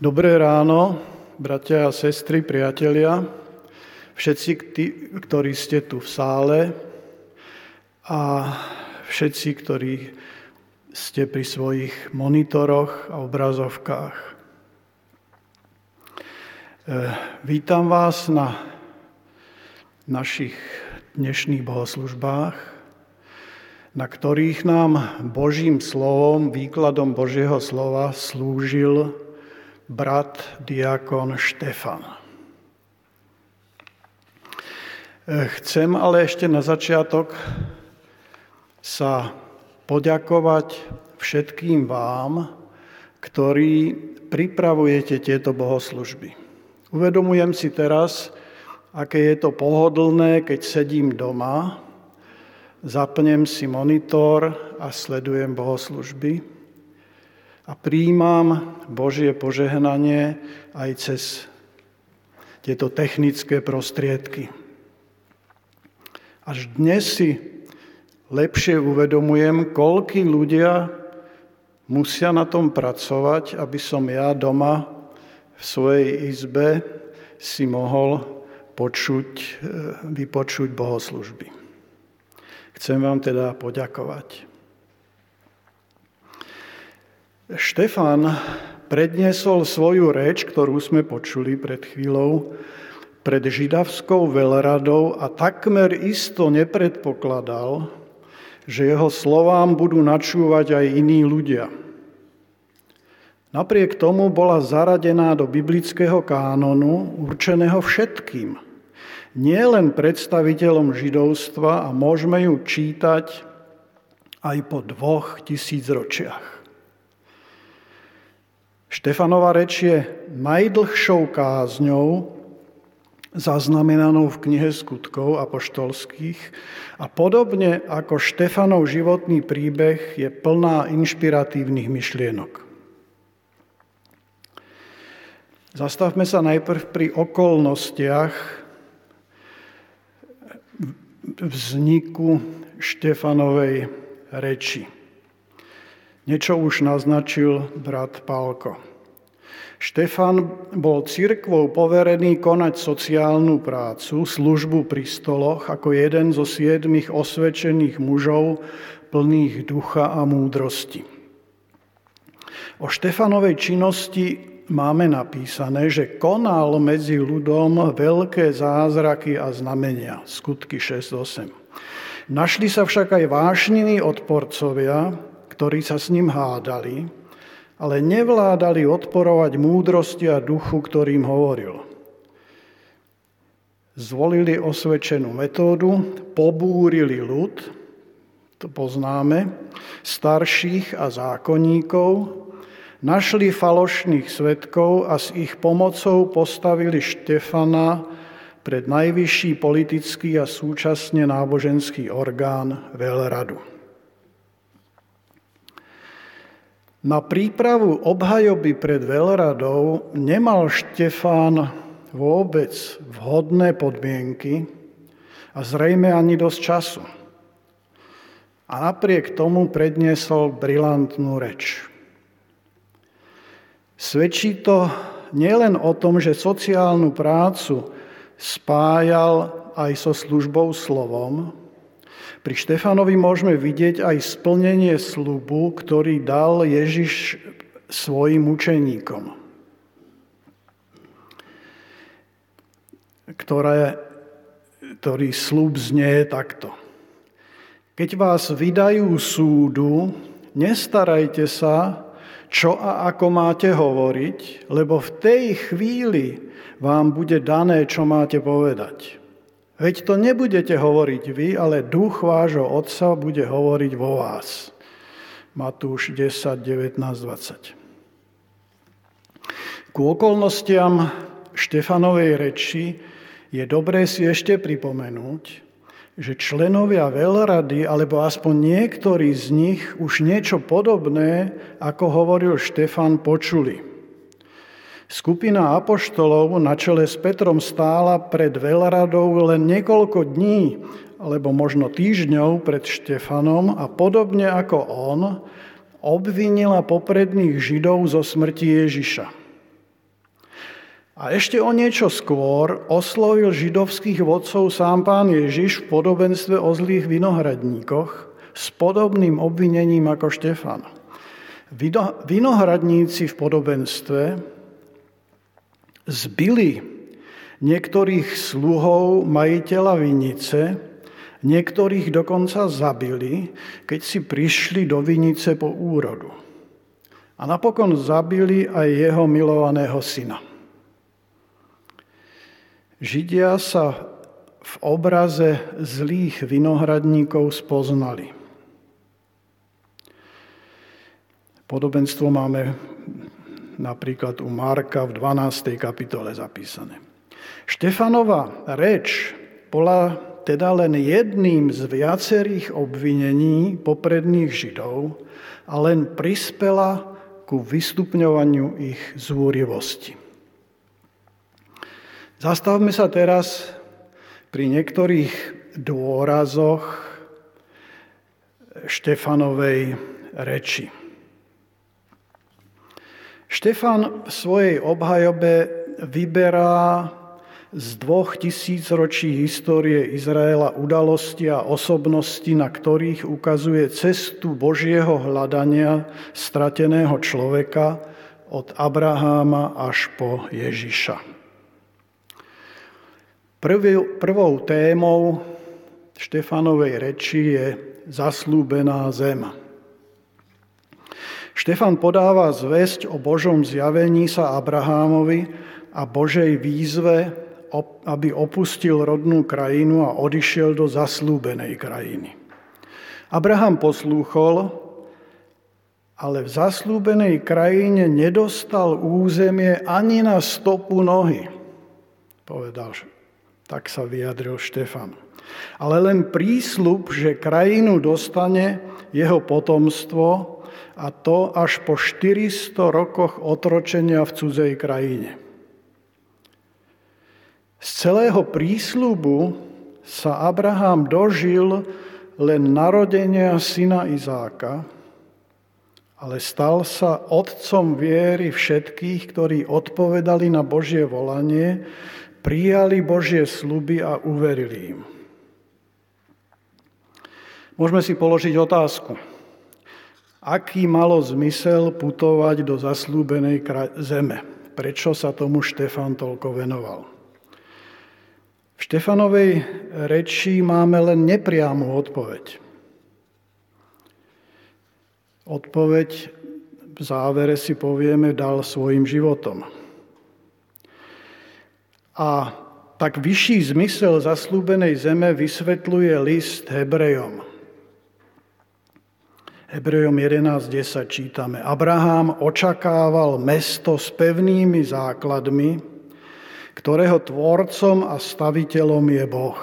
Dobré ráno, bratia a sestry, priatelia, všetci, tí, ktorí ste tu v sále a všetci, ktorí ste pri svojich monitoroch a obrazovkách. E, vítam vás na našich dnešných bohoslužbách, na ktorých nám Božím slovom, výkladom Božieho slova slúžil brat diakon Štefan. Chcem ale ešte na začiatok sa poďakovať všetkým vám, ktorí pripravujete tieto bohoslužby. Uvedomujem si teraz, aké je to pohodlné, keď sedím doma, zapnem si monitor a sledujem bohoslužby a príjmam Božie požehnanie aj cez tieto technické prostriedky. Až dnes si lepšie uvedomujem, koľkí ľudia musia na tom pracovať, aby som ja doma v svojej izbe si mohol počuť, e, vypočuť bohoslužby. Chcem vám teda poďakovať. Štefan predniesol svoju reč, ktorú sme počuli pred chvíľou, pred židavskou veľradou a takmer isto nepredpokladal, že jeho slovám budú načúvať aj iní ľudia. Napriek tomu bola zaradená do biblického kánonu určeného všetkým, nie len predstaviteľom židovstva a môžeme ju čítať aj po dvoch tisíc ročiach. Štefanova reč je najdlhšou kázňou, zaznamenanou v knihe skutkov apoštolských a podobne ako Štefanov životný príbeh je plná inšpiratívnych myšlienok. Zastavme sa najprv pri okolnostiach vzniku Štefanovej reči. Niečo už naznačil brat Pálko. Štefan bol cirkvou poverený konať sociálnu prácu, službu pri stoloch ako jeden zo siedmých osvedčených mužov plných ducha a múdrosti. O Štefanovej činnosti máme napísané, že konal medzi ľudom veľké zázraky a znamenia. Skutky 6.8. Našli sa však aj vášniví odporcovia, ktorí sa s ním hádali, ale nevládali odporovať múdrosti a duchu, ktorým hovoril. Zvolili osvedčenú metódu, pobúrili ľud, to poznáme, starších a zákonníkov, našli falošných svetkov a s ich pomocou postavili Štefana pred najvyšší politický a súčasne náboženský orgán veľradu. Na prípravu obhajoby pred veľradou nemal Štefán vôbec vhodné podmienky a zrejme ani dosť času. A napriek tomu predniesol brilantnú reč. Svedčí to nielen o tom, že sociálnu prácu spájal aj so službou slovom, pri Štefanovi môžeme vidieť aj splnenie slubu, ktorý dal Ježiš svojim učeníkom, ktoré, ktorý slub znie takto. Keď vás vydajú súdu, nestarajte sa, čo a ako máte hovoriť, lebo v tej chvíli vám bude dané, čo máte povedať. Veď to nebudete hovoriť vy, ale duch vášho Otca bude hovoriť vo vás. Matúš 10, 19, 20. Ku okolnostiam Štefanovej reči je dobré si ešte pripomenúť, že členovia veľrady, alebo aspoň niektorí z nich už niečo podobné, ako hovoril Štefan, počuli – Skupina apoštolov na čele s Petrom stála pred veľradou len niekoľko dní, alebo možno týždňov pred Štefanom a podobne ako on, obvinila popredných Židov zo smrti Ježiša. A ešte o niečo skôr oslovil židovských vodcov sám pán Ježiš v podobenstve o zlých vinohradníkoch s podobným obvinením ako Štefan. Vinohradníci v podobenstve zbili niektorých sluhov majiteľa vinice, niektorých dokonca zabili, keď si prišli do vinice po úrodu. A napokon zabili aj jeho milovaného syna. Židia sa v obraze zlých vinohradníkov spoznali. Podobenstvo máme napríklad u Marka v 12. kapitole zapísané. Štefanova reč bola teda len jedným z viacerých obvinení popredných Židov a len prispela ku vystupňovaniu ich zúrivosti. Zastavme sa teraz pri niektorých dôrazoch Štefanovej reči. Štefan v svojej obhajobe vyberá z dvoch tisíc ročí histórie Izraela udalosti a osobnosti, na ktorých ukazuje cestu Božieho hľadania strateného človeka od Abraháma až po Ježiša. Prvou témou Štefanovej reči je zaslúbená zem. Štefan podáva zväzť o Božom zjavení sa Abrahámovi a Božej výzve, aby opustil rodnú krajinu a odišiel do zaslúbenej krajiny. Abraham poslúchol, ale v zaslúbenej krajine nedostal územie ani na stopu nohy, povedal tak sa vyjadril Štefan. Ale len prísľub, že krajinu dostane jeho potomstvo a to až po 400 rokoch otročenia v cudzej krajine. Z celého prísľubu sa Abraham dožil len narodenia syna Izáka, ale stal sa otcom viery všetkých, ktorí odpovedali na Božie volanie prijali Božie sluby a uverili im. Môžeme si položiť otázku. Aký malo zmysel putovať do zaslúbenej zeme? Prečo sa tomu Štefan toľko venoval? V Štefanovej reči máme len nepriamu odpoveď. Odpoveď v závere si povieme dal svojim životom. A tak vyšší zmysel zaslúbenej zeme vysvetľuje list Hebrejom. Hebrejom 11.10 čítame. Abraham očakával mesto s pevnými základmi, ktorého tvorcom a staviteľom je Boh.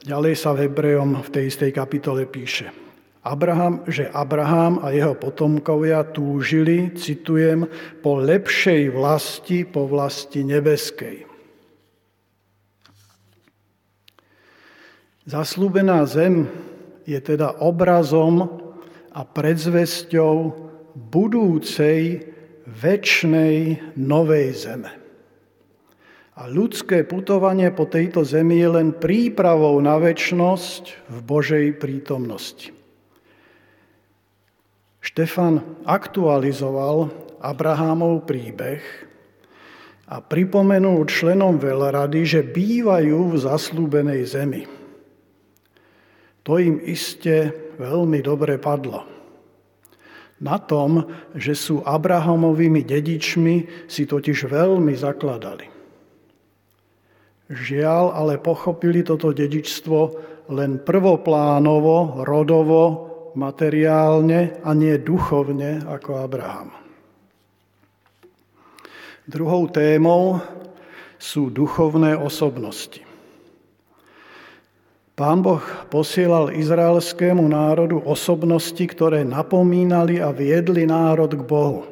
Ďalej sa v Hebrejom v tej istej kapitole píše. Abraham, že Abraham a jeho potomkovia túžili, citujem, po lepšej vlasti, po vlasti nebeskej. Zaslúbená zem je teda obrazom a predzvesťou budúcej väčšnej novej zeme. A ľudské putovanie po tejto zemi je len prípravou na väčšnosť v Božej prítomnosti. Štefan aktualizoval Abrahámov príbeh a pripomenul členom veľrady, že bývajú v zaslúbenej zemi. To im iste veľmi dobre padlo. Na tom, že sú Abrahamovými dedičmi, si totiž veľmi zakladali. Žiaľ, ale pochopili toto dedičstvo len prvoplánovo, rodovo materiálne a nie duchovne ako Abraham. Druhou témou sú duchovné osobnosti. Pán Boh posielal izraelskému národu osobnosti, ktoré napomínali a viedli národ k Bohu.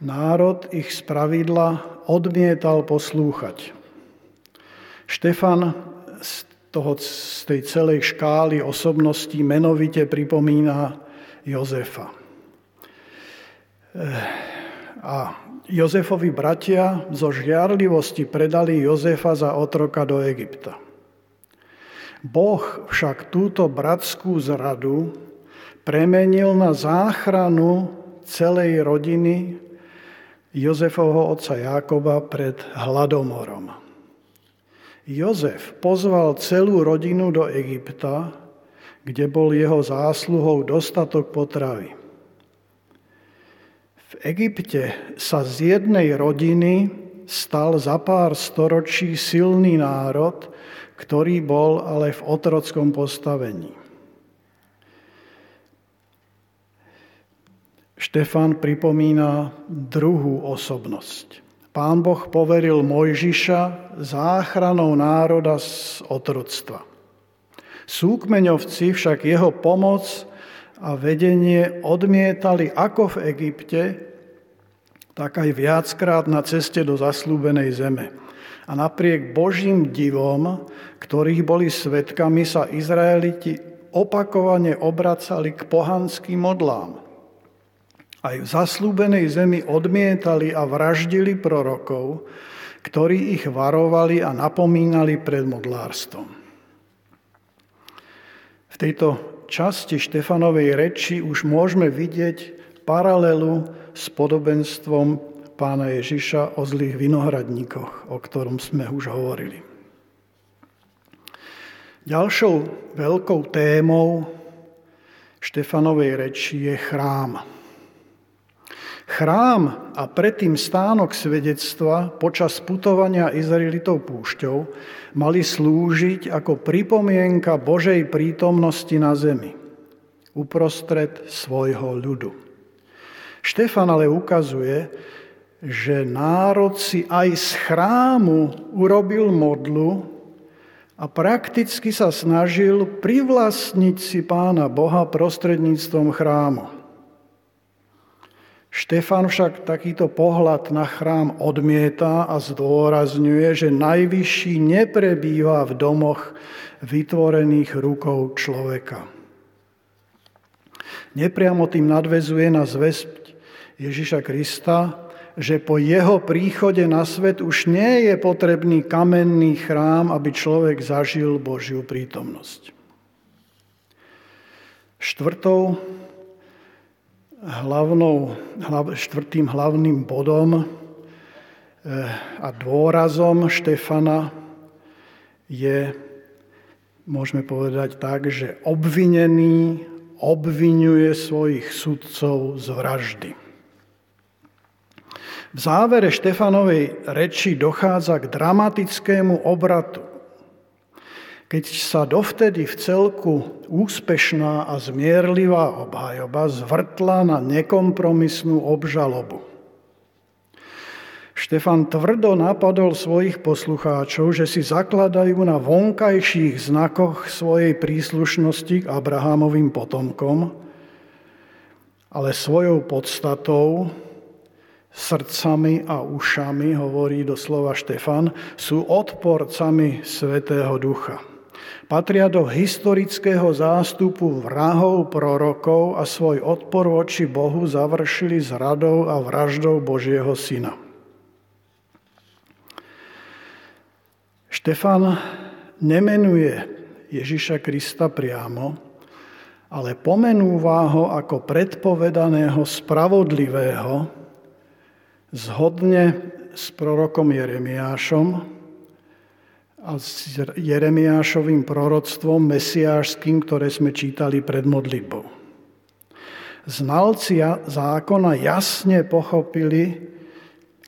Národ ich spravidla odmietal poslúchať. Štefan toho, z tej celej škály osobností menovite pripomína Jozefa. A Jozefovi bratia zo žiarlivosti predali Jozefa za otroka do Egypta. Boh však túto bratskú zradu premenil na záchranu celej rodiny Jozefovho otca Jákoba pred hladomorom. Jozef pozval celú rodinu do Egypta, kde bol jeho zásluhou dostatok potravy. V Egypte sa z jednej rodiny stal za pár storočí silný národ, ktorý bol ale v otrockom postavení. Štefan pripomína druhú osobnosť. Pán Boh poveril Mojžiša záchranou národa z otroctva. Súkmeňovci však jeho pomoc a vedenie odmietali ako v Egypte, tak aj viackrát na ceste do zaslúbenej zeme. A napriek Božím divom, ktorých boli svetkami, sa Izraeliti opakovane obracali k pohanským modlám. Aj v zaslúbenej zemi odmietali a vraždili prorokov, ktorí ich varovali a napomínali pred modlárstvom. V tejto časti Štefanovej reči už môžeme vidieť paralelu s podobenstvom pána Ježiša o zlých vinohradníkoch, o ktorom sme už hovorili. Ďalšou veľkou témou Štefanovej reči je chrám. Chrám a predtým stánok svedectva počas putovania Izraelitov púšťou mali slúžiť ako pripomienka Božej prítomnosti na zemi uprostred svojho ľudu. Štefan ale ukazuje, že národ si aj z chrámu urobil modlu a prakticky sa snažil privlastniť si pána Boha prostredníctvom chrámu. Štefan však takýto pohľad na chrám odmieta a zdôrazňuje, že najvyšší neprebýva v domoch vytvorených rukou človeka. Nepriamo tým nadvezuje na zväzť Ježiša Krista, že po jeho príchode na svet už nie je potrebný kamenný chrám, aby človek zažil Božiu prítomnosť. Štvrtou hlavnou, štvrtým hlavným bodom eh, a dôrazom Štefana je, môžeme povedať tak, že obvinený obvinuje svojich sudcov z vraždy. V závere Štefanovej reči dochádza k dramatickému obratu. Keď sa dovtedy v celku úspešná a zmierlivá obhajoba zvrtla na nekompromisnú obžalobu. Štefan tvrdo napadol svojich poslucháčov, že si zakladajú na vonkajších znakoch svojej príslušnosti k Abrahamovým potomkom, ale svojou podstatou srdcami a ušami, hovorí doslova Štefan, sú odporcami Svetého Ducha. Patria do historického zástupu vrahov prorokov a svoj odpor voči Bohu završili zradou a vraždou Božieho Syna. Štefan nemenuje Ježiša Krista priamo, ale pomenúva ho ako predpovedaného spravodlivého, zhodne s prorokom Jeremiášom a s Jeremiášovým proroctvom mesiášským, ktoré sme čítali pred modlitbou. Znalci zákona jasne pochopili,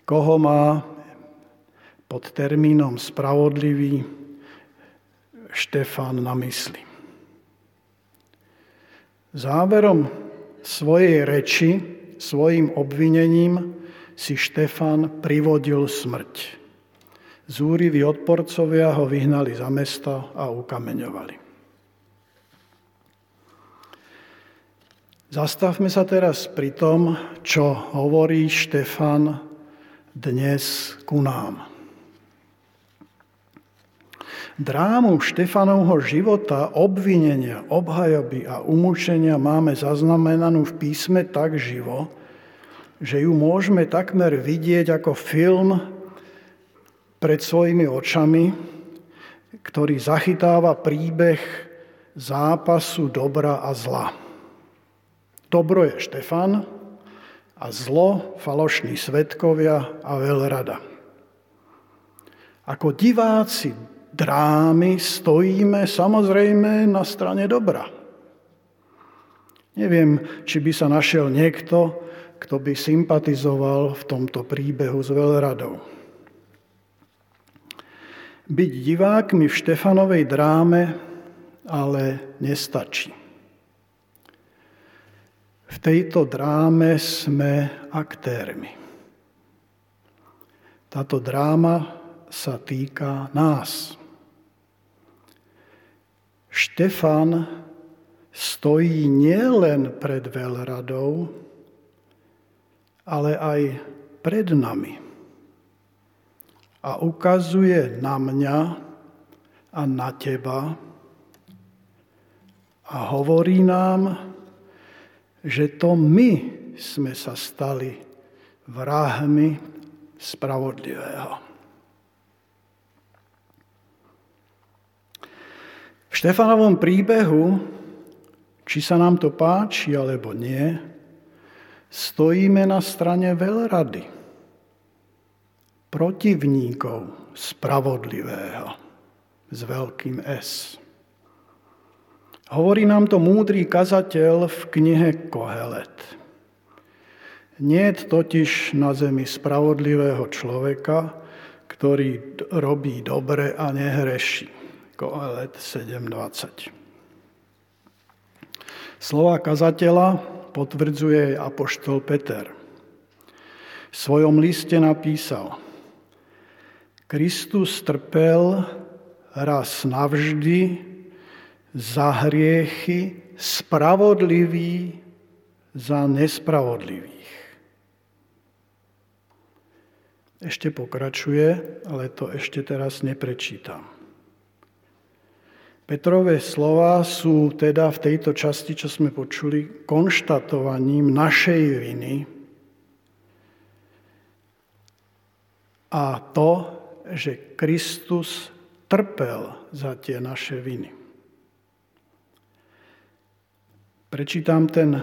koho má pod termínom spravodlivý Štefán na mysli. Záverom svojej reči, svojim obvinením si Štefan privodil smrť. Zúriví odporcovia ho vyhnali za mesto a ukameňovali. Zastavme sa teraz pri tom, čo hovorí Štefan dnes ku nám. Drámu Štefanovho života, obvinenia, obhajoby a umúčenia máme zaznamenanú v písme tak živo, že ju môžeme takmer vidieť ako film pred svojimi očami, ktorý zachytáva príbeh zápasu dobra a zla. Dobro je Štefan a zlo falošní svetkovia a veľrada. Ako diváci drámy stojíme samozrejme na strane dobra. Neviem, či by sa našiel niekto, kto by sympatizoval v tomto príbehu s veľradou. Byť divákmi v Štefanovej dráme ale nestačí. V tejto dráme sme aktérmi. Táto dráma sa týka nás. Štefan stojí nielen pred veľradou, ale aj pred nami. A ukazuje na mňa a na teba a hovorí nám, že to my sme sa stali vrahmi spravodlivého. V Štefanovom príbehu, či sa nám to páči alebo nie, stojíme na strane veľrady, protivníkov spravodlivého s veľkým S. Hovorí nám to múdry kazateľ v knihe Kohelet. Nie totiž na zemi spravodlivého človeka, ktorý robí dobre a nehreší. Kohelet 7.20. Slova kazateľa potvrdzuje apoštol Peter. V svojom liste napísal Kristus trpel raz navždy za hriechy, spravodlivý za nespravodlivých. Ešte pokračuje, ale to ešte teraz neprečítam. Petrové slova sú teda v tejto časti, čo sme počuli, konštatovaním našej viny a to, že Kristus trpel za tie naše viny. Prečítam ten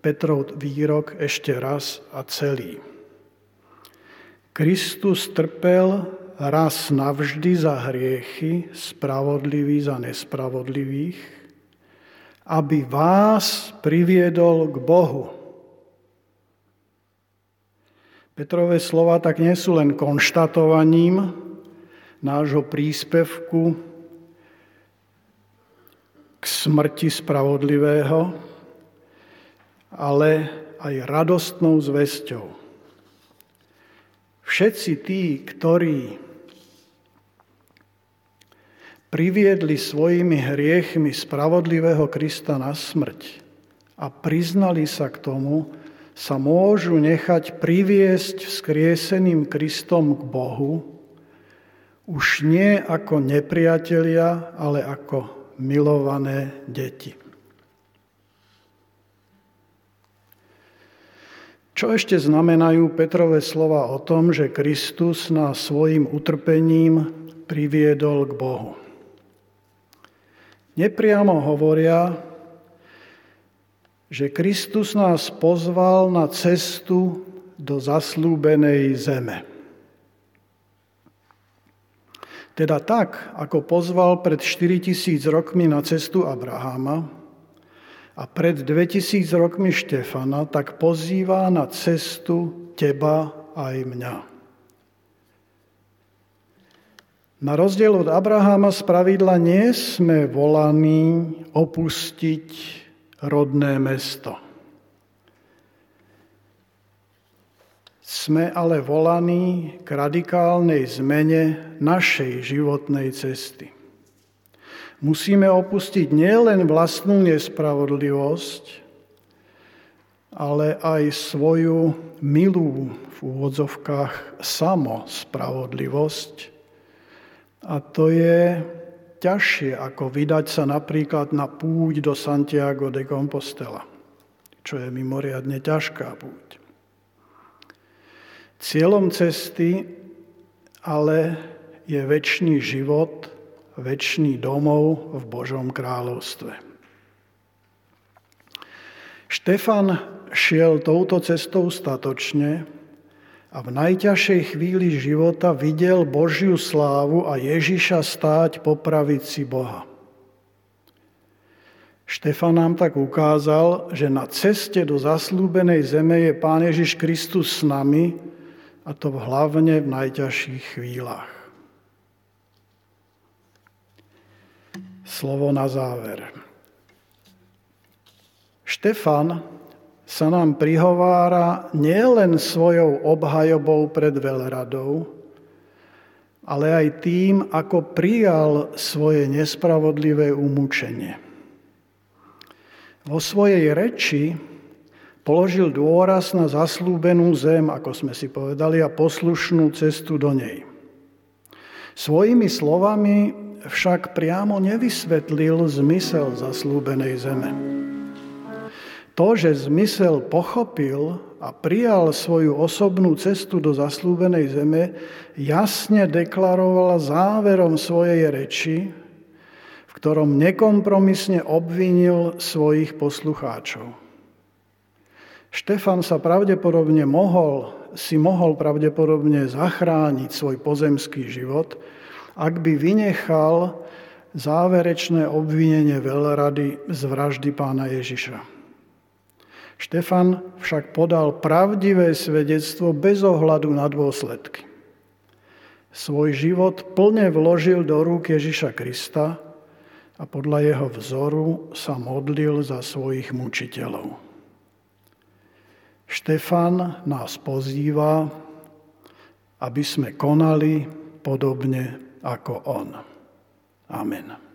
Petrov výrok ešte raz a celý. Kristus trpel raz navždy za hriechy, spravodlivý za nespravodlivých, aby vás priviedol k Bohu. Petrové slova tak nie sú len konštatovaním nášho príspevku smrti spravodlivého, ale aj radostnou zväzťou. Všetci tí, ktorí priviedli svojimi hriechmi spravodlivého Krista na smrť a priznali sa k tomu, sa môžu nechať priviesť vzkrieseným Kristom k Bohu, už nie ako nepriatelia, ale ako milované deti. Čo ešte znamenajú Petrové slova o tom, že Kristus nás svojim utrpením priviedol k Bohu? Nepriamo hovoria, že Kristus nás pozval na cestu do zaslúbenej zeme. Teda tak, ako pozval pred 4000 rokmi na cestu Abraháma a pred 2000 rokmi Štefana, tak pozýva na cestu teba aj mňa. Na rozdiel od Abraháma z pravidla nie sme volaní opustiť rodné mesto. Sme ale volaní k radikálnej zmene našej životnej cesty. Musíme opustiť nielen vlastnú nespravodlivosť, ale aj svoju milú v úvodzovkách samospravodlivosť. A to je ťažšie, ako vydať sa napríklad na púť do Santiago de Compostela, čo je mimoriadne ťažká púť. Cieľom cesty ale je väčší život, väčší domov v Božom kráľovstve. Štefan šiel touto cestou statočne a v najťažšej chvíli života videl Božiu slávu a Ježiša stáť po pravici Boha. Štefan nám tak ukázal, že na ceste do zaslúbenej zeme je Pán Ježiš Kristus s nami, a to hlavne v najťažších chvíľach. Slovo na záver. Štefan sa nám prihovára nielen svojou obhajobou pred veľradou, ale aj tým, ako prijal svoje nespravodlivé umúčenie. Vo svojej reči položil dôraz na zaslúbenú zem, ako sme si povedali, a poslušnú cestu do nej. Svojimi slovami však priamo nevysvetlil zmysel zaslúbenej zeme. To, že zmysel pochopil a prijal svoju osobnú cestu do zaslúbenej zeme, jasne deklarovala záverom svojej reči, ktorom nekompromisne obvinil svojich poslucháčov. Štefan sa pravdepodobne mohol, si mohol pravdepodobne zachrániť svoj pozemský život, ak by vynechal záverečné obvinenie veľrady z vraždy pána Ježiša. Štefan však podal pravdivé svedectvo bez ohľadu na dôsledky. Svoj život plne vložil do rúk Ježiša Krista, a podľa jeho vzoru sa modlil za svojich mučiteľov. Štefan nás pozýva, aby sme konali podobne ako on. Amen.